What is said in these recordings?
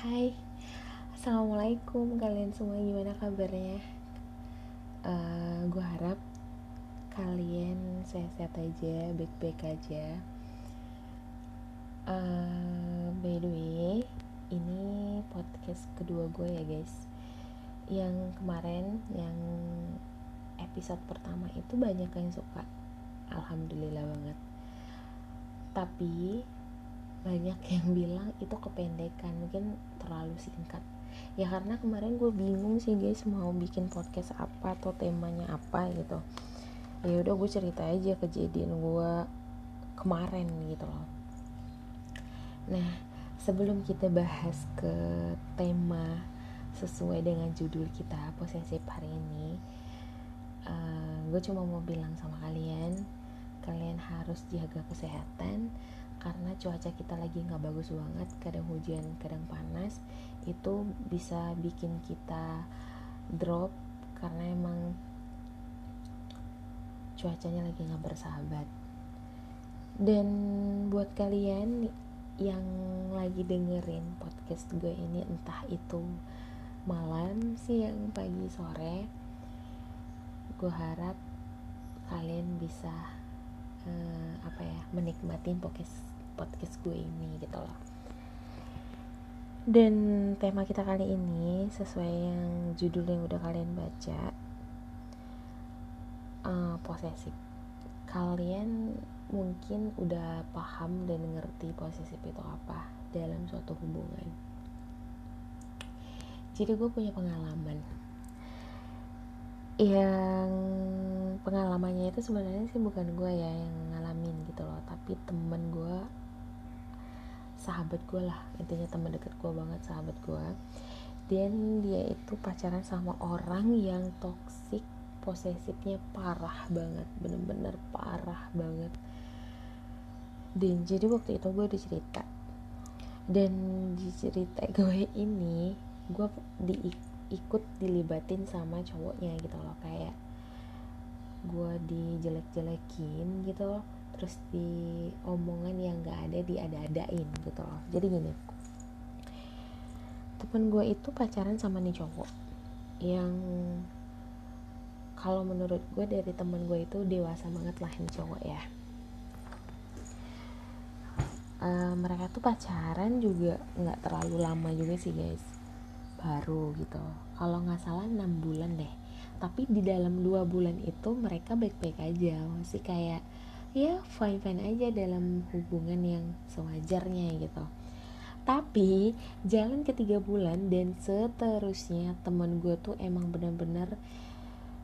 Hai, Assalamualaikum kalian semua gimana kabarnya? Uh, gue harap kalian sehat-sehat aja, baik-baik aja. Uh, by the way, ini podcast kedua gue ya guys. Yang kemarin, yang episode pertama itu banyak yang suka, alhamdulillah banget. Tapi banyak yang bilang itu kependekan mungkin terlalu singkat. Ya karena kemarin gue bingung sih guys mau bikin podcast apa atau temanya apa gitu. Ya udah gue cerita aja kejadian gue kemarin gitu loh. Nah sebelum kita bahas ke tema sesuai dengan judul kita posesif hari ini uh, gue cuma mau bilang sama kalian kalian harus jaga kesehatan karena cuaca kita lagi nggak bagus banget kadang hujan kadang panas itu bisa bikin kita drop karena emang cuacanya lagi nggak bersahabat. Dan buat kalian yang lagi dengerin podcast gue ini entah itu malam siang pagi sore gue harap kalian bisa uh, apa ya menikmati podcast podcast gue ini gitu loh. Dan tema kita kali ini sesuai yang judul yang udah kalian baca uh, posesif. Kalian mungkin udah paham dan ngerti posesif itu apa dalam suatu hubungan. Jadi gue punya pengalaman. Yang pengalamannya itu sebenarnya sih bukan gue ya yang ngalamin gitu loh tapi temen gue sahabat gue lah. Intinya teman dekat gue banget sahabat gue dan dia itu pacaran sama orang yang toksik posesifnya parah banget bener-bener parah banget. Dan jadi waktu itu gue dicerita dan di cerita gue ini gue diikut dilibatin sama cowoknya gitu loh. Kayak gue dijelek-jelekin gitu loh terus di omongan yang gak ada diada-adain gitu loh. Jadi gini temen gue itu pacaran sama nih cowok yang kalau menurut gue dari temen gue itu dewasa banget lah nih cowok ya. Uh, mereka tuh pacaran juga nggak terlalu lama juga sih guys. Baru gitu. Kalau nggak salah enam bulan deh. Tapi di dalam dua bulan itu mereka baik-baik aja. Masih kayak ya fine fine aja dalam hubungan yang sewajarnya gitu. Tapi jalan ke tiga bulan dan seterusnya teman gue tuh emang bener-bener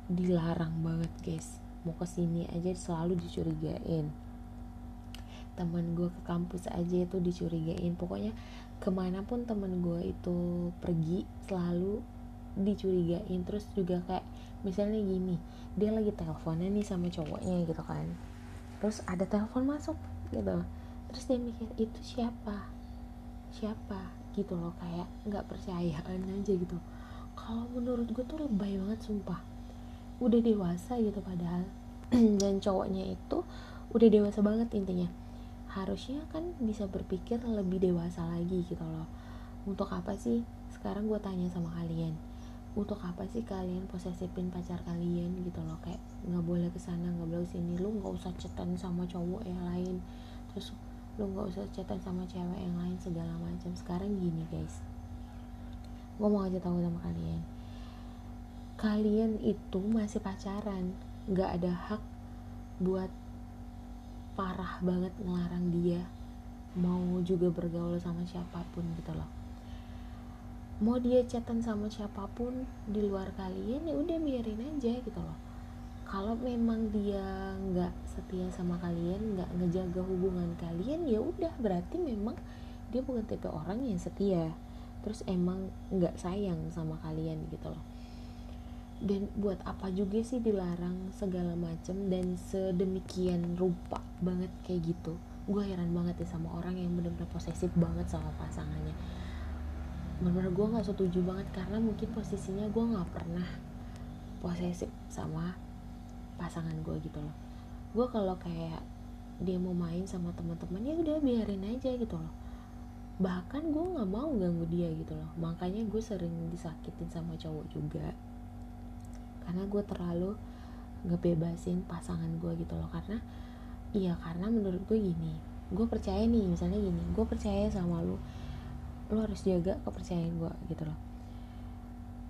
dilarang banget guys. Mau ke sini aja selalu dicurigain. Teman gue ke kampus aja itu dicurigain. Pokoknya ke mana pun teman gue itu pergi selalu dicurigain. Terus juga kayak misalnya gini dia lagi teleponan nih sama cowoknya gitu kan terus ada telepon masuk gitu terus dia mikir itu siapa? Siapa? Gitu loh kayak nggak percayaan aja gitu. Kalau menurut gue tuh lebay banget sumpah. Udah dewasa gitu padahal. Dan cowoknya itu udah dewasa banget intinya. Harusnya kan bisa berpikir lebih dewasa lagi gitu loh. Untuk apa sih? Sekarang gue tanya sama kalian untuk apa sih kalian posesifin pacar kalian? Gitu loh kayak nggak boleh ke sana nggak boleh ke sini lu nggak usah cetan sama cowok yang lain. Terus lu nggak usah cetan sama cewek yang lain segala macam. Sekarang gini guys. Gue mau aja tahu sama kalian. Kalian itu masih pacaran. Nggak ada hak buat parah banget ngelarang dia mau juga bergaul sama siapa pun gitu loh mau dia chatan sama siapa pun di luar kalian ya udah biarin aja gitu loh. Kalau memang dia nggak setia sama kalian nggak ngejaga hubungan kalian ya udah berarti memang dia bukan tipe orang yang setia. Terus emang nggak sayang sama kalian gitu loh. Dan buat apa juga sih dilarang segala macem dan sedemikian rupa banget kayak gitu? Gue heran banget ya sama orang yang benar-benar posesif banget sama pasangannya bener-bener gue nggak setuju banget karena mungkin posisinya gue nggak pernah posesif sama pasangan gue gitu loh. Gue kalau kayak dia mau main sama teman-teman ya udah biarin aja gitu loh. Bahkan gue nggak mau ganggu dia gitu loh. Makanya gue sering disakitin sama cowok juga. Karena gue terlalu ngebebasin pasangan gue gitu loh. Karena iya karena menurut gue gini. Gue percaya nih misalnya gini. Gue percaya sama lu lu harus jaga kepercayaan gue gitu loh.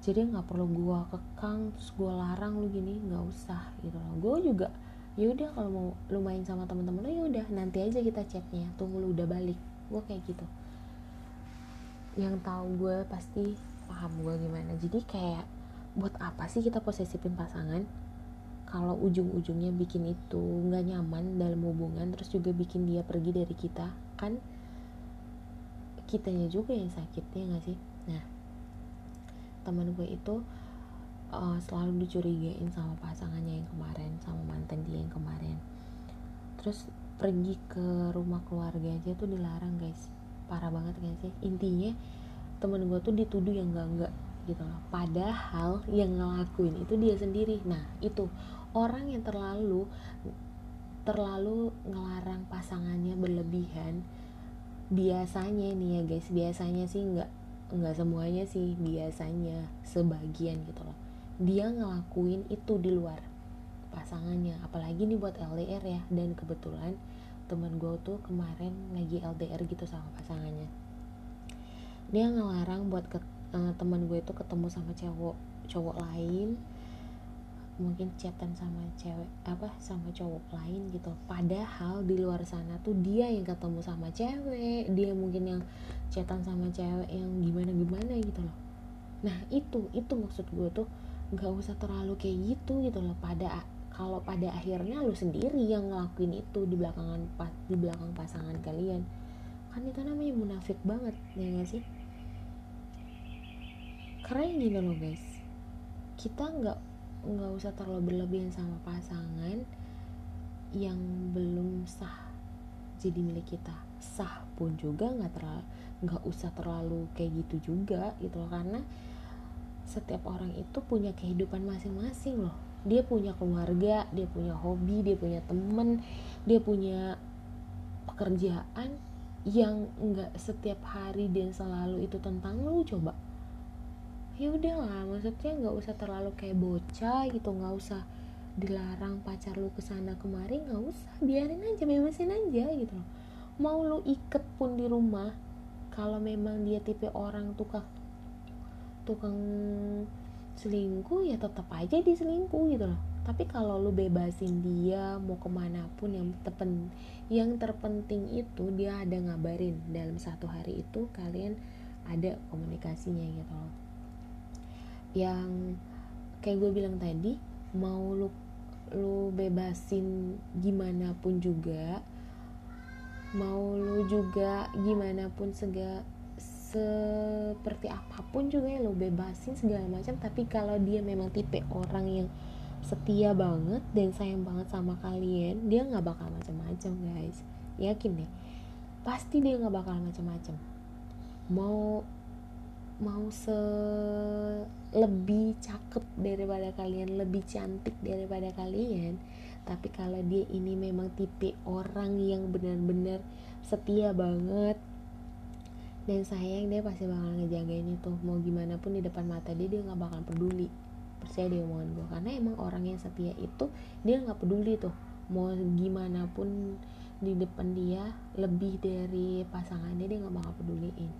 Jadi nggak perlu gue kekang terus gue larang lu gini nggak usah gitu loh. Gue juga yaudah kalau mau lu main sama temen-temen lu yaudah nanti aja kita chatnya tunggu lu udah balik. Gue kayak gitu. Yang tahu gue pasti paham gue gimana. Jadi kayak buat apa sih kita posesifin pasangan? Kalau ujung-ujungnya bikin itu nggak nyaman dalam hubungan terus juga bikin dia pergi dari kita kan kitanya juga yang sakitnya nggak sih? Nah teman gue itu uh, selalu dicurigain sama pasangannya yang kemarin sama mantan dia yang kemarin. Terus pergi ke rumah keluarga aja tuh dilarang guys. Parah banget kan sih? Intinya temen gue tuh dituduh yang enggak enggak gitu loh. Padahal yang ngelakuin itu dia sendiri. Nah itu. Orang yang terlalu terlalu ngelarang pasangannya berlebihan biasanya nih ya guys. Biasanya sih nggak nggak semuanya sih biasanya sebagian gitu loh. Dia ngelakuin itu di luar pasangannya. Apalagi nih buat LDR ya. Dan kebetulan temen gue tuh kemarin lagi LDR gitu sama pasangannya. Dia ngelarang buat ke, uh, temen gue itu ketemu sama cowok cowok lain mungkin chatan sama cewek apa sama cowok lain gitu. Padahal di luar sana tuh dia yang ketemu sama cewek dia mungkin yang chatan sama cewek yang gimana gimana gitu loh. Nah itu itu maksud gue tuh nggak usah terlalu kayak gitu gitu loh. Pada kalau pada akhirnya lu sendiri yang ngelakuin itu di belakangan di belakang pasangan kalian. Kan itu namanya munafik banget ya gak sih? Karena gini loh guys. Kita nggak nggak usah terlalu berlebihan sama pasangan yang belum sah jadi milik kita. Sah pun juga nggak terlalu nggak usah terlalu kayak gitu juga gitu loh karena setiap orang itu punya kehidupan masing-masing loh. Dia punya keluarga dia punya hobi dia punya temen dia punya pekerjaan yang enggak setiap hari dan selalu itu tentang lu coba ya udahlah maksudnya nggak usah terlalu kayak bocah gitu nggak usah dilarang pacar lu ke sana kemari nggak usah biarin aja bebasin aja gitu loh. Mau lu iket pun di rumah kalau memang dia tipe orang tukang tukang selingkuh ya tetap aja diselingkuh gitu loh. Tapi kalau lu bebasin dia mau ke mana pun yang terpen yang terpenting itu dia ada ngabarin. Dalam satu hari itu kalian ada komunikasinya gitu loh yang kayak gue bilang tadi mau lu lu bebasin gimana pun juga mau lu juga gimana pun sega seperti apa pun juga ya lo bebasin segala macam. Tapi kalau dia memang tipe orang yang setia banget dan sayang banget sama kalian dia nggak bakal macam-macam guys. Yakin deh? Pasti dia nggak bakal macam-macam. Mau mau se lebih cakep daripada kalian lebih cantik daripada kalian tapi kalau dia ini memang tipe orang yang benar-benar setia banget dan sayang dia pasti bakal ngejagain itu. Mau gimana pun di depan mata dia dia nggak bakal peduli. Percaya di omongan gue karena emang orang yang setia itu dia nggak peduli tuh. Mau gimana pun di depan dia lebih dari pasangannya dia nggak bakal peduliin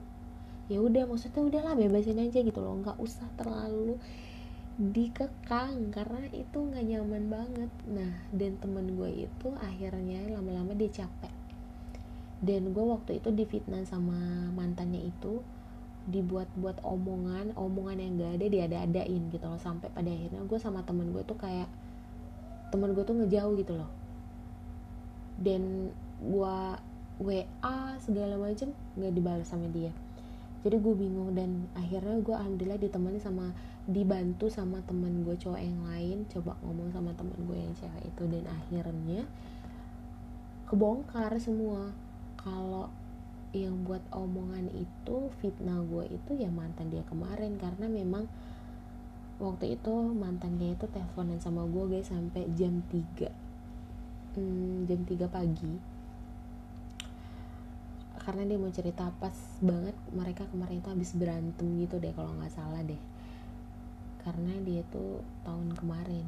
ya udah maksudnya udahlah bebasin aja gitu loh. Nggak usah terlalu dikekang karena itu nggak nyaman banget. Nah dan temen gue itu akhirnya lama-lama dia capek. Dan gue waktu itu difitnah sama mantannya itu dibuat-buat omongan omongan yang gak ada diada-adain gitu loh. Sampai pada akhirnya gue sama temen gue tuh kayak temen gue tuh ngejauh gitu loh. Dan gue WA segala macem nggak dibalas sama dia jadi gue bingung dan akhirnya gue alhamdulillah ditemani sama dibantu sama temen gue cowok yang lain coba ngomong sama temen gue yang cewek itu dan akhirnya kebongkar semua. Kalau yang buat omongan itu fitnah gue itu ya mantan dia kemarin karena memang waktu itu mantan dia itu teleponan sama gue guys sampai jam 3 hmm, jam 3 pagi karena dia mau cerita pas banget mereka kemarin itu habis berantem gitu deh kalau nggak salah deh. Karena dia tuh tahun kemarin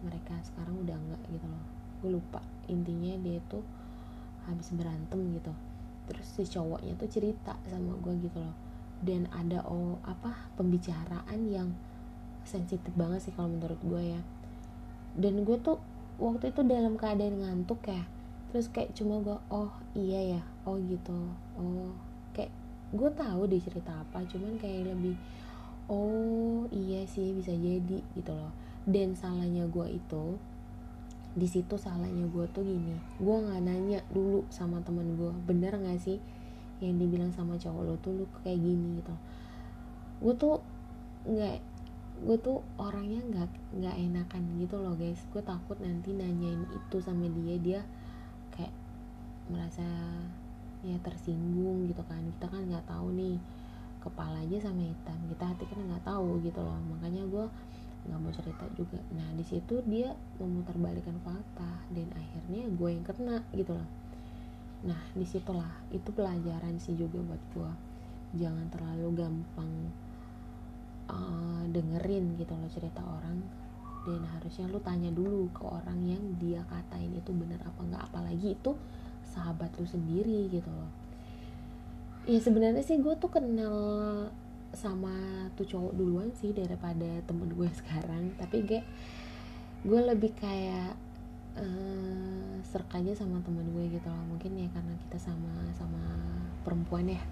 mereka sekarang udah nggak gitu loh. Gue lupa intinya dia tuh habis berantem gitu. Terus si cowoknya tuh cerita sama gue gitu loh. Dan ada oh apa pembicaraan yang sensitif banget sih kalau menurut gue ya. Dan gue tuh waktu itu dalam keadaan ngantuk ya terus kayak cuma gue oh iya ya oh gitu oh. Kayak gue tahu dia cerita apa cuman kayak lebih oh iya sih bisa jadi gitu loh. Dan salahnya gue itu di situ salahnya gue tuh gini gue nggak nanya dulu sama temen gue bener nggak sih yang dibilang sama cowok lo tuh lu kayak gini? Gitu. Gue tuh nggak gue tuh orangnya nggak nggak enakan gitu loh guys. Gue takut nanti nanyain itu sama dia dia merasa ya tersinggung gitu kan. Kita kan nggak tahu nih kepalanya sama hitam kita hati kan nggak tahu gitu loh. Makanya gue nggak mau cerita juga. Nah di situ dia memutarbalikkan fakta dan akhirnya gue yang kena gitu loh. Nah di situlah itu pelajaran sih juga buat gue jangan terlalu gampang uh, dengerin gitu loh cerita orang. Dan harusnya lu tanya dulu ke orang yang dia katain itu benar apa nggak. Apalagi itu sahabat lu sendiri gitu loh. Ya sebenarnya sih gue tuh kenal sama tuh cowok duluan sih daripada temen gue sekarang. Tapi gue gue lebih kayak uh, serk aja sama temen gue gitu loh. Mungkin ya karena kita sama sama perempuan ya.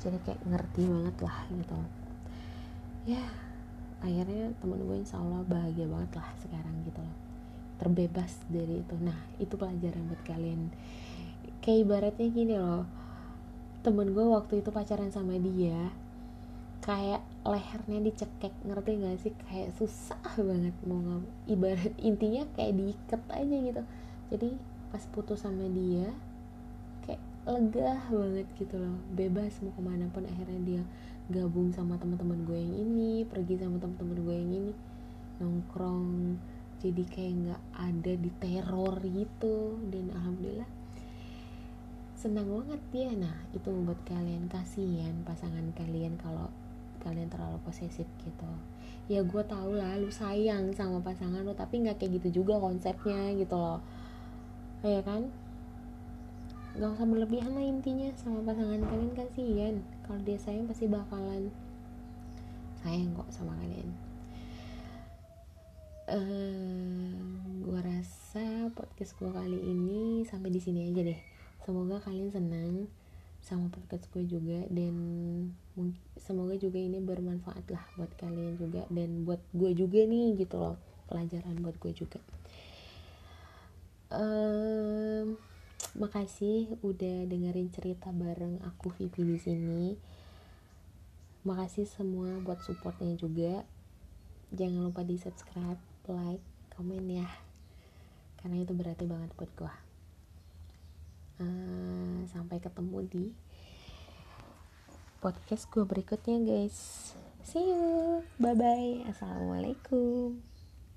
Jadi kayak ngerti banget lah gitu. Ya akhirnya temen gue insya Allah bahagia banget lah sekarang gitu loh terbebas dari itu. Nah itu pelajaran buat kalian. Kayak ibaratnya gini loh temen gue waktu itu pacaran sama dia kayak lehernya dicekek ngerti gak sih? Kayak susah banget mau nggak ibarat intinya kayak diikat aja gitu. Jadi pas putus sama dia kayak lega banget gitu loh. Bebas mau ke mana pun akhirnya dia gabung sama teman-teman gue yang ini pergi sama teman-teman gue yang ini jadi kayak nggak ada di teror gitu. Dan alhamdulillah senang banget ya. Nah itu buat kalian kasihan pasangan kalian kalau kalian terlalu posesif gitu. Ya gue tau lah lu sayang sama pasangan lu tapi nggak kayak gitu juga konsepnya gitu loh. Ya kan? Gak usah berlebihan lah intinya sama pasangan kalian kasihan. Kalau dia sayang pasti bakalan sayang kok sama kalian uh, eh, gue rasa podcast gue kali ini sampai di sini aja deh. Semoga kalian senang sama podcast gue juga dan semoga juga ini bermanfaat lah buat kalian juga dan buat gue juga nih gitu loh pelajaran buat gue juga. Um, makasih udah dengerin cerita bareng aku Vivi di sini. Makasih semua buat supportnya juga. Jangan lupa di subscribe like komen ya. Karena itu berarti banget buat gue uh, sampai ketemu di podcast gue berikutnya guys. See you. Bye bye assalamualaikum